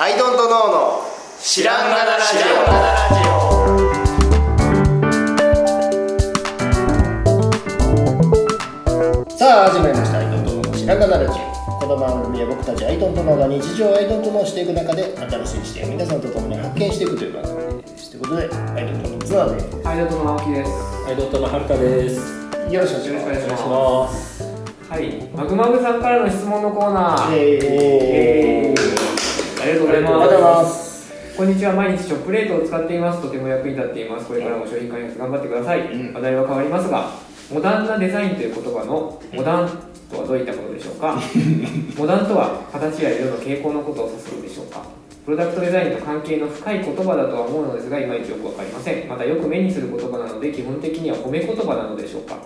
アイドントノーの知らんがなラジオ。さあ始まりました。アイドントノーの知らんがなラジオ。この番組は僕たちアイドントノーが日常をアイドントノーしていく中で新しい視点を皆さんと共に発見していくという番組です。ということでアイドントノーツアーです。はい、どうも直樹です。はい、ドットのはるかです。よろしくお願いします。はい、マグマグさんからの質問のコーナー。えーえーありがとうございありがとうございま。ますすこんにちは、毎日チョップレートを使っています。とても役に立っています。これからも商品開発頑張ってください。うん話題は変わりますが、モダンなデザインという言葉のモダンとはどういったことでしょうか？モダンとは形や色の傾向のことを指すのでしょうか？プロダクトデザインと関係の深い言葉だとは思うのですがいまいちよくわかりませんまたよく目にする言葉なので基本的には褒め言葉なのでしょうか？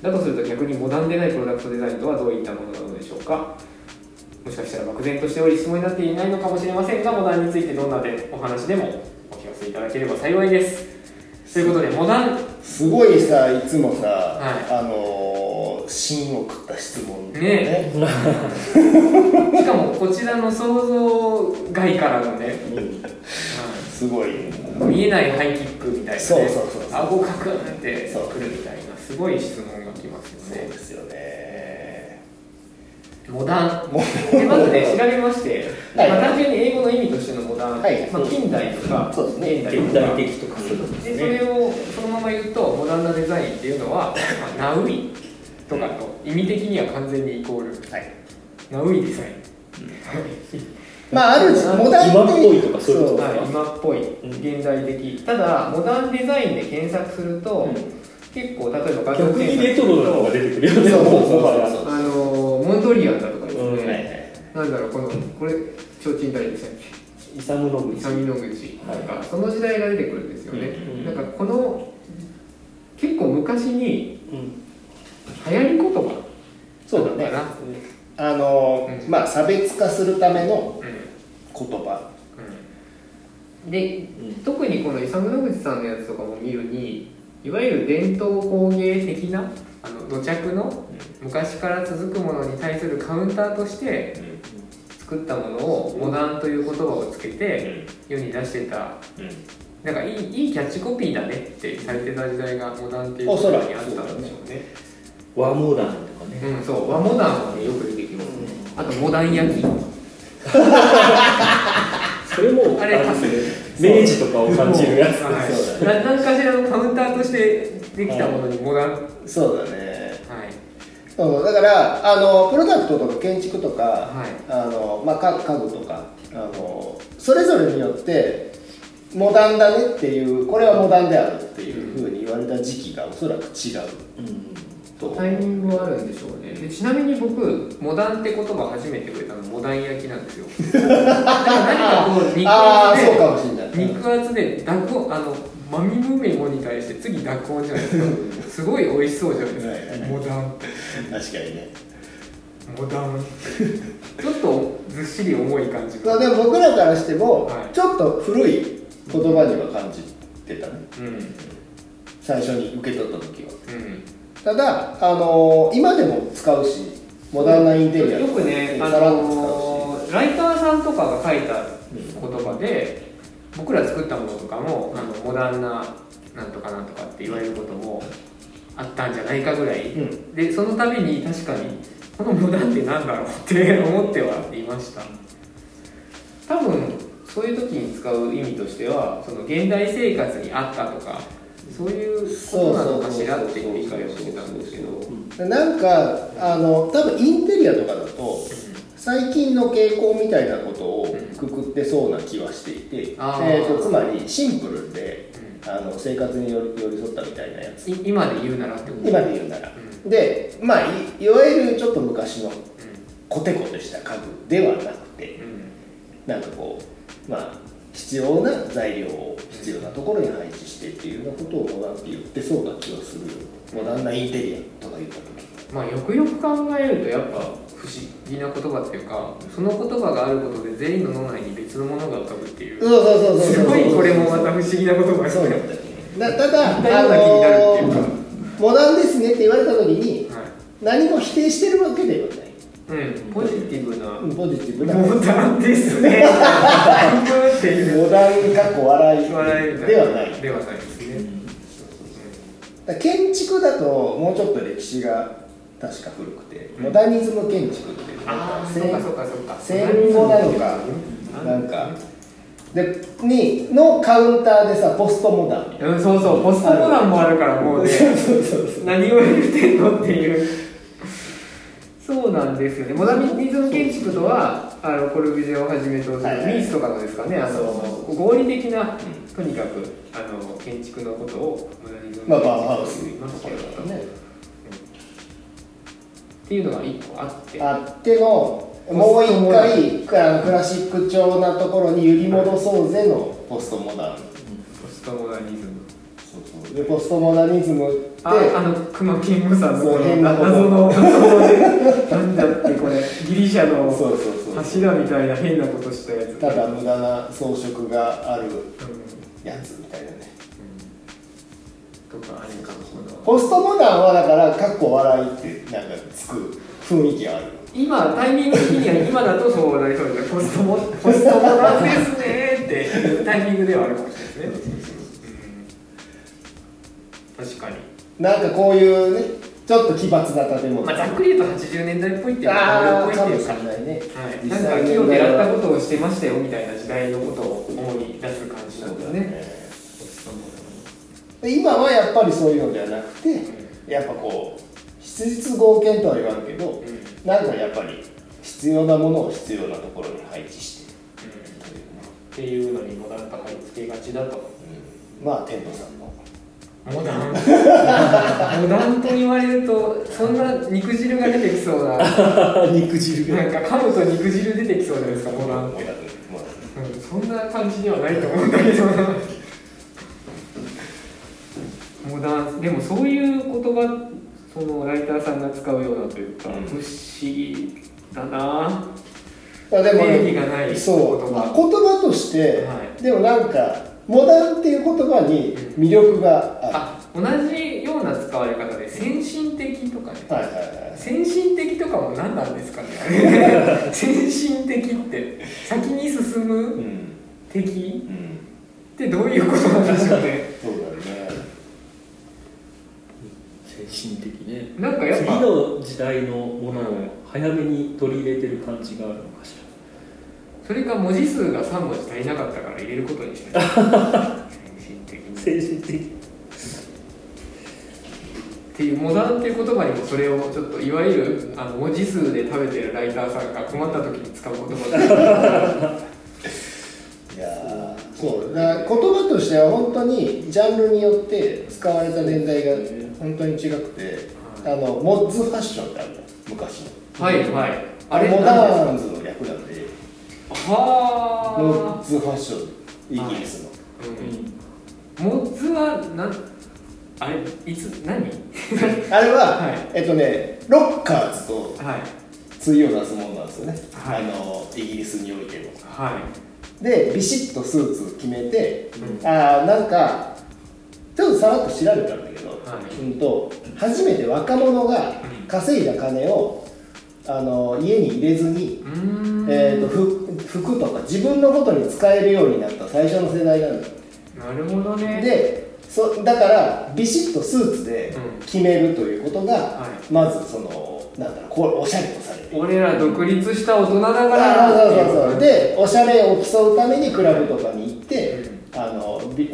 だとすると逆にモダンでないプロダクトデザインとはどういったものなのでしょうか？もしかしたら漠然としており質問になっていないのかもしれませんがモダンについてどんなでお話でもお聞かせいただければ幸いです。ということでモダンすごいさいつもさ、はい。あのー、芯を食った質問ね。しかもこちらの想像外からのね、すごいうん見えないハイキックみたいなね。そうそうそうそう。顎カクンってくるみたいなすごい質問が来ますよね。そうですよねモダン。もでまずね調べまして、はい。まあ、単純に英語の意味としてのモダン、はい。まあ、近代とかそうですね。現代的とかでですね。それをそのまま言うとモダンなデザインっていうのは、まあ、ナウイとかと意味的には完全にイコール。はい。ナウイデザイン、まああるモダン今っぽいとかそういうことはい、今っぽいうん。現代的。ただモダンデザインで検索すると、結構例えば画像逆に検索レトロなのが出てくるよね。ドリアンだとかですね、うんはいはいなんだろうこのこれ提灯誰でしたっけイサムの口。イサミノグチ。なんかその時代が出てくるんですよね、うんなんかこの結構昔にうん。流行り言葉。そうだね。なあのーうん。まあ差別化するためのうん。言葉。うん。でうん。特にこのイサム・ノグチさんのやつとかも見るにいわゆる伝統工芸的なあの土着の昔から続くものに対するカウンターとして作ったものをモダンという言葉をつけて世に出してた。なんかいいいいキャッチコピーだねってされてた時代がモダンっていう言葉にあったんでしょうね。ワーモダンとかね。うんそう。和モダンはねよく出てきますね。あとモダン焼き。それもあれ明治とかを感じるやつ。はい何かしらのカウンターとしてできたものにモダンはいそうだね。そうだからあのプロダクトとか建築とか、はい。あのまあ、か家具とかあのそれぞれによってモダンだねっていうこれはモダンであるっていうふうに言われた時期がおそらく違う。うん。タイミングはあるんでしょうね。でちなみに僕モダンって言葉初めて触れたのモダン焼きなんですよ。だから何かこう肉ああそうか厚もしれない。で肉厚であのマミムメモに対して次濁音じゃないですか。すごい美味しそうじゃないですか、はいはい。はいモダン。確かにね。モダン。ちょっとずっしり重い感じそうでも僕らからしても、はい。ちょっと古い言葉には感じてたね。うん。最初に受け取った時は。うん。ただあの今でも使うしモダンなインテリアよくね、あのーライターさんとかが書いた言葉で、僕ら作ったものとかもあのモダンななんとかなんとかって言われることもあったんじゃないかぐらい、うん。でその度に確かにこのモダンってなんだろうって 思ってはいました。多分そういう時に使う意味としてはその現代生活にあったとかそういうことなのかしらっていう理解をしてたんですけど。なんかあの多分インテリアとかだと最近の傾向みたいなことをくくってそうな気はしていて、えー、とつまりシンプルであの生活に寄り寄り添ったみたいなやつ。い今で言うならってこと？今で言うなら、でまあいいわゆるちょっと昔のコテコテした家具ではなくてうん。うんなんかこうまあ必要な材料を必要なところに配置してっていうようなことをモダンって言ってそうな気はするモダンなインテリアとか言った時。まあよくよく考えるとやっぱ不思議な言葉っていうかその言葉があることで全員の脳内に別のものが浮かぶっていう。そうそうそうそうすごいこれもまた不思議な言葉ですね。だただあのモダンですねって言われた時にはい。何も否定してるわけではない。うん、ポジティブな。ポジティブな。モダンですね。モダンかっこ笑い。笑いではない。ではないですね。だから建築だともうちょっと歴史が確か古くて、モダニズム建築っていうああ、戦そうかそうかそうか。戦後なのかなんかでにのカウンターでさポストモダン。うん、そうそう、ポストモダンもあるからもうね、そうそうそう何を言ってんのっていう。そうなんですよね。モダニズム建築とは、あのコルビュジエをはじめとするはいはい。ニースとかのですかね、あの合理的な、とにかくあの建築のことをモダニズムまあ建築と言いますけれども。ねっていうのが一個あって。あってのもう一回あのクラシック調なところに揺り戻そうぜのポストモダン。ポストモダニズム。そうそう。でポストモダニズムってああの熊キングさんの変なこと。謎のなんだってこれギリシャの柱みたいな変なことしたやつ。ただ無駄な装飾があるうん。やつみたいなねとかあれかポストモダンはだからかっこ笑いってなんかつく雰囲気がある。今タイミング的には今だとそうなりそうですね。ポストモ ポストモダンですねっていうタイミングではあるかもしれないですね、うん、確かに、なんかこういうねちょっと奇抜な建物。まあ、ざっくり言うと80年代っぽいっていうかあっぽいっていうか。かもしれないね。はい、実なんか際木を狙ったとことをしてましたよみたいな時代のことを思い出す感今はやっぱりそういうのではなくてやっぱこう質実合憲とは言わんけどうん。なんかやっぱり必要なものを必要なところに配置してっていうのにモダンと貼り付けがちだと。まあテントさんのモダンモダンと言われるとそんな肉汁が出てきそうな。肉汁が。なんか噛むと肉汁出てきそうじゃないですかモダンって、モダンうん、そんな感じではないと思うんだけどなモダンでもそういう言葉そのライターさんが使うようなというか、うん。不思議だな。いやでも定義がないそう。言葉。言葉として、はい。でもなんかモダンっていう言葉に魅力がある、あ同じような使われ方で先進的とかね。はいはいはい。先進的とかも何なんですかね。先進的って。先に進うむん。的うん。ってどういうことなんでしょうねそうだよね先進的ね。なんかやっぱ次の時代のものを早めに取り入れてる感じがあるのかしそれか文字数が3文字足りなかったから入れることにしてる先進的っていうモダンっていう言葉にもそれをちょっといわゆるあの文字数で食べてるライターさんが困った時に使う言葉だ いやー。そう。だ言葉としては本当にジャンルによって使われた年代が本当に違くてあのモッズファッションってあるじゃん昔の。はいはい。あれモ何ダーンズの略なんでですかモはッズファッションイギリスの、あ、うん、モッズはなんあれいつ何？あれは、はい。えっとねロッカーズとはい。対を出すものなんですよね、はい。あのイギリスにおいても。はい。でビシッとスーツ決めて、うん。ああなんかちょっとさらっと調べたんだけど、はい。うんと初めて若者が稼いだ金をあの家に入れずに、えー、とふ服とか自分のことに使えるようになった最初の世代なんだなるほどね。でそだからビシッとスーツでうん。決めるということが、はまずそのなんだろうこうおしゃれとされて俺ら独立した大人だかあらそうそうそう。でおしゃれを競うためにクラブとかに行って、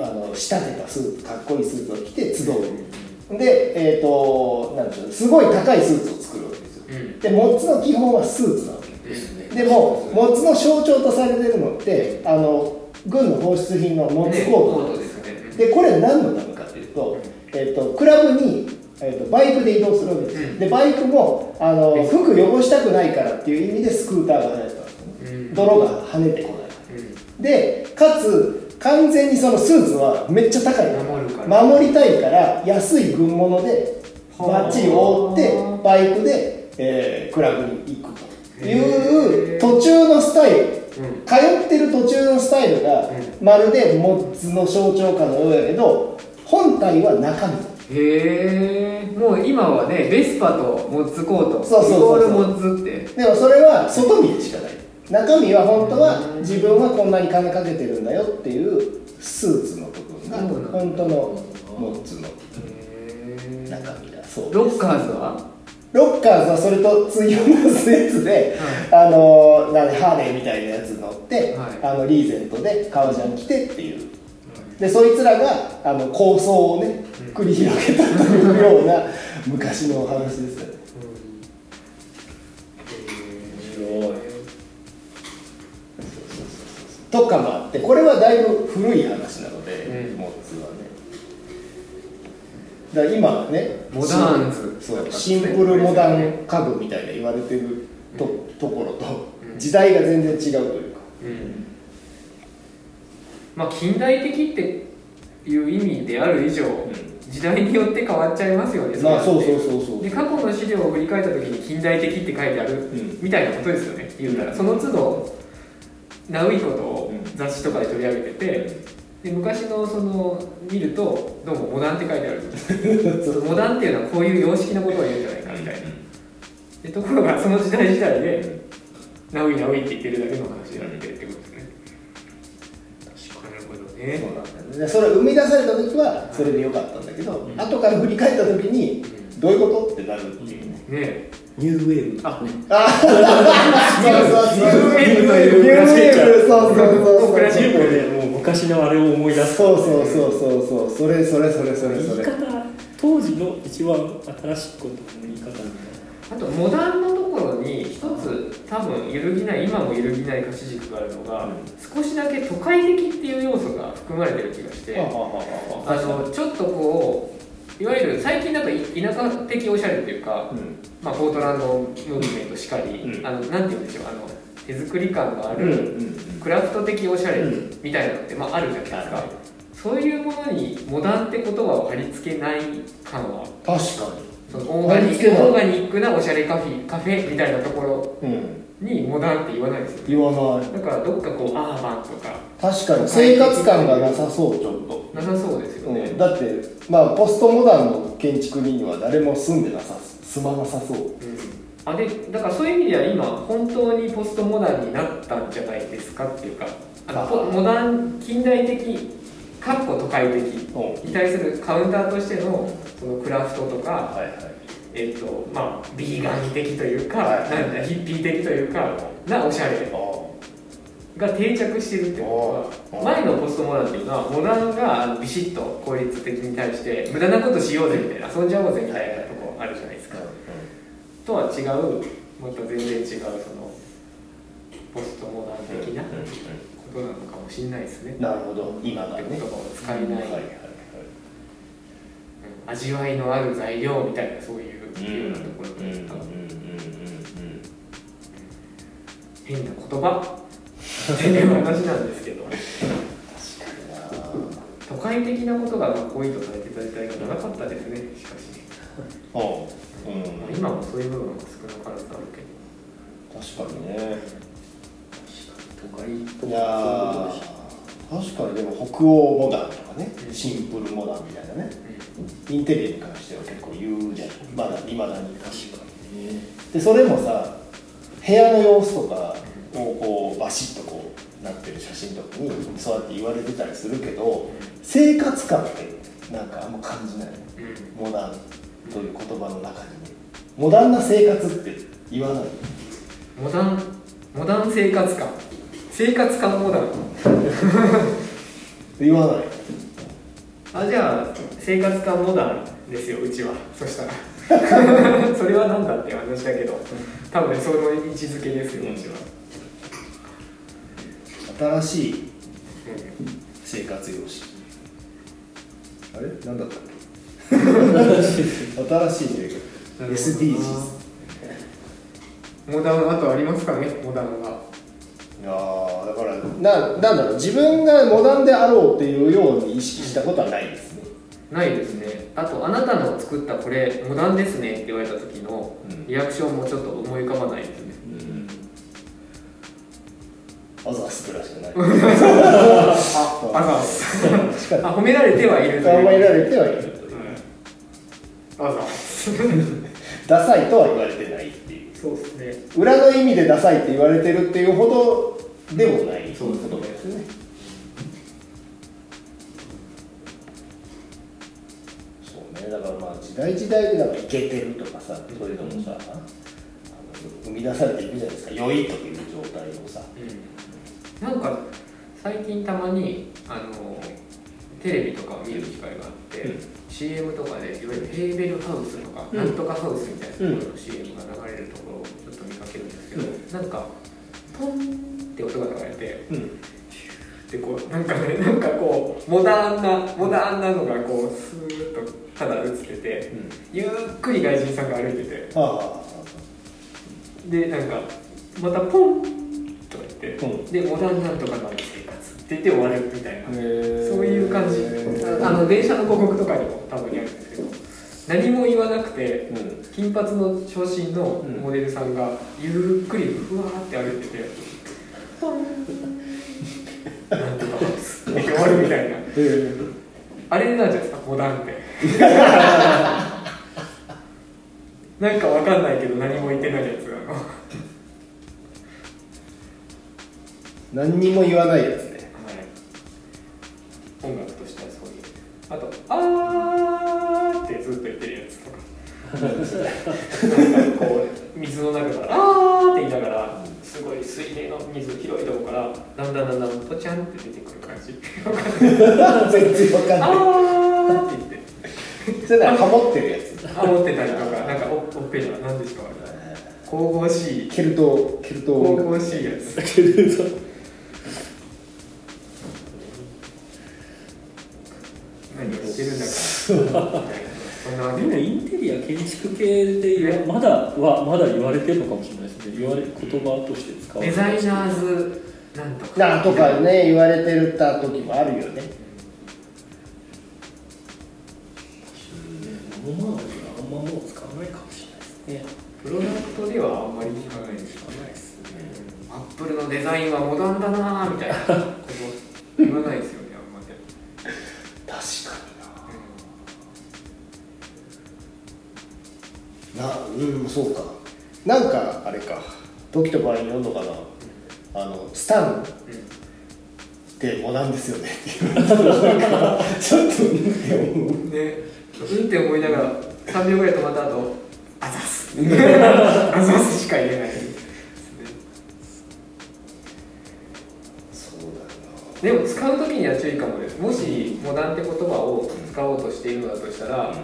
あの仕立てたスーツかっこいいスーツを着て集う、でえっ、となんでしょうすごい高いスーツを作るわけですよ。うん。でモッツの基本はスーツなわけ。ですね。でもモッツの象徴とされてるのってあの軍の放出品のモッツねコート。コートですね。でこれ何のためかっていうと,、えっとクラブに、えっとバイクで移動するわけですよ、うん。でバイクもあの服汚したくないからっていう意味でスクーターが流行ったんですよね。うん。泥が跳ねてこないうん。でかつ完全にそのスーツはめっちゃ高い。の守るから。守りたいから安い軍物ではあバッチリ覆ってバイクで、えークラブに行くと。いう途中のスタイル。うん。通ってる途中のスタイルがうまるでモッズの象徴かのようやけど本体は中身。へえもう今はねベスパとモッツコート。そうそうそうそう。イコールモッツって。でもそれは外見でしかない中身は本当は自分はこんなに金かけてるんだよっていうスーツの部分が本当のモッツのへえ中身だ。そうです。ロッカーズは？ロッカーズはそれと対応するやつで、あのなんでハーレーみたいなやつ乗って、はい。あのリーゼントで革ジャン着てっていう。でそいつらがあの構想をね繰り広げたというような昔の話ですよね。面白いとかもあってこれはだいぶ古い話なので、うん。モッツはね。だから今はねモダーンズ。そうシンプルモダン家具みたいな言われてると,、ところとうん。時代が全然違うというか、うん。まあ近代的っていう意味である以上、時代によって変わっちゃいますよねまあそうそうそうそう。で過去の資料を振り返った時に近代的って書いてある、うんみたいなことですよね言うたら、その都度ナウいことを雑誌とかで取り上げてて、で昔のその見るとどうもモダンって書いてある。モダンっていうのはこういう様式のことを言うんじゃないかみたいな、でところがその時代時代でナウイナウイって言ってるだけの話になってるってことですねなるほどそうねなんだよね。でそれ生み出された時はそれでよかったんだけど、後から振り返った時にどういうこと？ってなるっていうね、ねニューウェーブ。ああ そうそうそうそうそうそう。もう昔のあれを思い出すそうそう。そうそうそうそれそれそれそれ。言いそれ方当時の一番新しいことの言い方みたいあとモダンのところに一つ多分揺るぎない今も揺るぎない歌詞軸があるのが、少しだけ都会的っていう要素が含まれてる気がして、あのちょっとこういわゆる最近だとい田舎的おしゃれっていうか、うん。まあ、ポートランドムーブメントしかり、うん。あのなんて言うんでしょうあの手作り感がある、んクラフト的おしゃれうん。みたいなのって、まあ、あるじゃないですか、はいそういうものにモダンって言葉を貼り付けない感は確かそのオーガニックオーガニックなおしゃれカフェカフェみたいなところに、モダンって言わないですよ言わない。だからどっかこうアーバンとか。確かに。生活感がなさそうちょっと、なさそうですよね、うん、だってまあポストモダンの建築には誰も住んでなさ住まなさそう。うんあでだからそういう意味では今本当にポストモダンになったんじゃないですかっていうかあのモダン近代的かっこ都会的う。んに対するカウンターとしてのそのクラフトとか、はいはい。えっとまあ、ビーガン的というか、はいなんだヒッピー的というかなおしゃれ。が定着してるってことはあ前のポストモダンっていうのはモダンがビシッと効率的に対して無駄なことしようぜみたいな遊んじゃおうぜみたいなとこあるじゃないですか、とは違うまた全然違うそのポストモダン的なことなのかもしれないですね、なるほど。今がね。って言葉を使えない、味わいのある材料みたいなそういうようなところというか、変な言葉？っていう話なんですけど。都会的なことがかっこいいとされてた時代が長かったですねしかし、今もそういう部分は少なからずあるけど。確かにね。都会といやー確かにでも北欧モダンとかね。シンプルモダンみたいなね。インテリアに関しては結構言うじゃん。まだいまだに。確かにねでそれもさ部屋の様子とかをこうバシッとこうなってる写真とかにそうやって言われてたりするけど生活感ってなんかあんま感じない。モダンという言葉の中に。ねモダンな生活って言わない？モダンモダン生活感。生活感モダン。言わない。あじゃあ生活感モダンですようちは。そしたら。それは何だって話だけど。多分その位置づけですようちは、新しい生活様式。あれ？何だった？っ け新しい生活 SDGs モダンあとありますかね？モダンが。いやーだからななんだろう。自分がモダンであろうっていうように意識したことはないですね。ないですね。あとあなたの作ったこれモダンですねって言われた時のうん。リアクションもちょっと思い浮かばないですね。あざすぐらいしかない。あ あざっす。あ褒められてはいるという。考えられてはいる。うんあざ ダサいとは言われてないっていう。そうですね。裏の意味でダサいって言われてるっていうほどでもない。そうですね。言葉ですねそうね。だからまあ時代時代でなんかイケてるとかさそういうのもさ、あの生み出されていくじゃないですか。良いという状態をさ。なんか最近たまにあのテレビとかを見る機会があって、うん CM とかでいわゆるヘーベルハウスとか、うんなんとかハウスみたいなところの CM が流れるところをちょっと見かけるんですけど、なんかポンって音が流れてうん。でこうなんかねなんかこうモダンなモダンなのがこうスーッとただ映っててゆっくり外人さんが歩いてて。あでなんかまたポンとか言って、うん。でモダンなんとかの生活ってて終わるみたいなそういう感じ。あの電車の広告とかにもたまにあるんですけど何も言わなくてうん。金髪の長身のうんモデルさんがゆっくりふわーって歩いててポン。なんとか終わるみたいな。あれなんじゃないですかモダンって なんかわかんないけど何も言ってないやつなの。何にも言わないやつこう水の中から「あー」って言いながらすごい水平の水広いとこからだんだんだんだんポチャンって出てくる感じ。全然わかんあなーって言って。いそれならハモってるやつ。あ持ってたりとかなんかオオペラなんでしょうあれ神々しい。ケルトケルト。神々しいやつ。何をしてるんだか でもインテリア建築系で言わまだはまだ言われてるのかもしれないですね。言われ言葉として使われデてる。ザイナーズなんとか。なんとかね言われてるた時もあるよねモノマークがあんまもう使わないかもしれないですねプロダクトではあんまり聞かないですかねアップルのデザインはモダンだなーみたいなこと言わないですようんそうか。なんかあれか。時と場合に読んのかな。あのスタンうんってモダンですよね。っていうなんかちょっとうんって思う。でうんって思いながら3秒ぐらい止まった後あざす。あざ すしか言えないでも使う時には注意かもです。もしモダンって言葉を使おうとしているのだとしたら、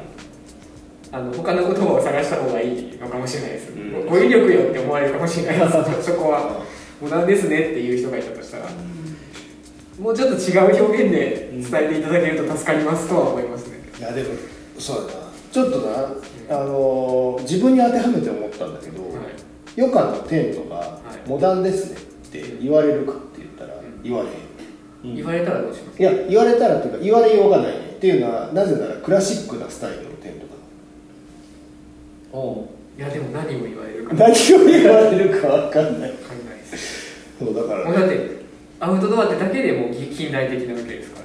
あの他の言葉を探した方がいいのかもしれないです、うん。語彙力よって思われるかもしれないですそこはモダンですねっていう人がいたとしたら。もうちょっと違う表現で伝えていただけると助かりますとは思いますね、いやでもそうだな。ちょっとなあの自分に当てはめて思ったんだけど、はい。のテントがい。モダンですねって言われるかって言ったらん。言われへん、うん。言われたらどうします？いや言われたらっていうか言われようがないねっていうのはなぜならクラシックなスタイルおういやでも何を言われるか。何を言われるか分かんない。んないです。そうだから。もうだってアウトドアってだけでもう近代的なわけですから。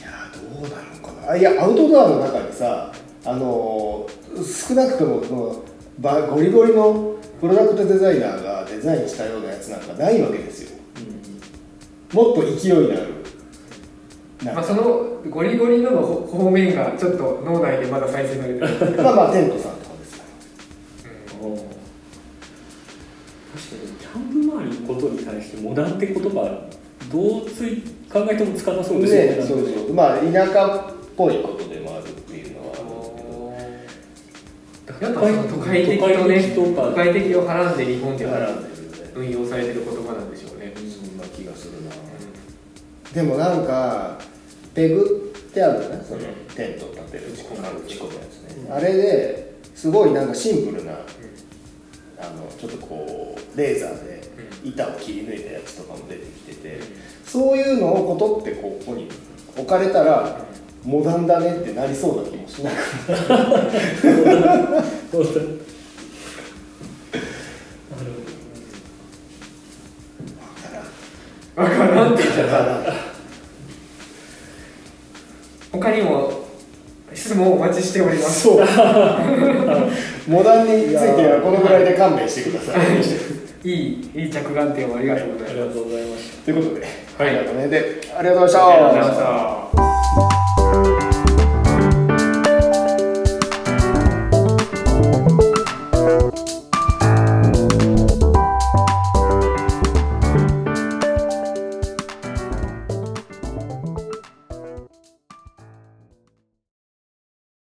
いやどうなのかな。いやアウトドアの中にさあの少なくともそのばゴリゴリのプロダクトデザイナーがデザインしたようなやつなんかないわけですよ。もっと勢いのあるまあ、そのゴリゴリのの方方面がちょっと脳内でまだ再生されてる、まあまあテントさんとかです。かおう確かに。キャンプ周りのことに対してモダンって言葉どうつい考えてもつかなそうねですよそうそう。まあ田舎っぽいことでもあるっていうのはやっぱその都会的とね都会的とか都会的をはらんで日本では運用されてる言葉なんでしょうね、そん。な気がするな。でもなんかペグってあるじゃないそのテントを立てる。打ち込むやつねあれですごいなんかシンプルなあのちょっとこうレーザーで板を切り抜いたやつとかも出てきててそういうのをことってこうここに置かれたらモダンだねってなりそうな気もしなくもない分からん。って言っちゃっ他にも質質問をお待ちしております。そう。モダンについてはこのぐらいで勘弁してください。いいいい着眼点をありがとうございます。ありがとうござい。ましたということで、はい、ありがとうございました。ありがとうございました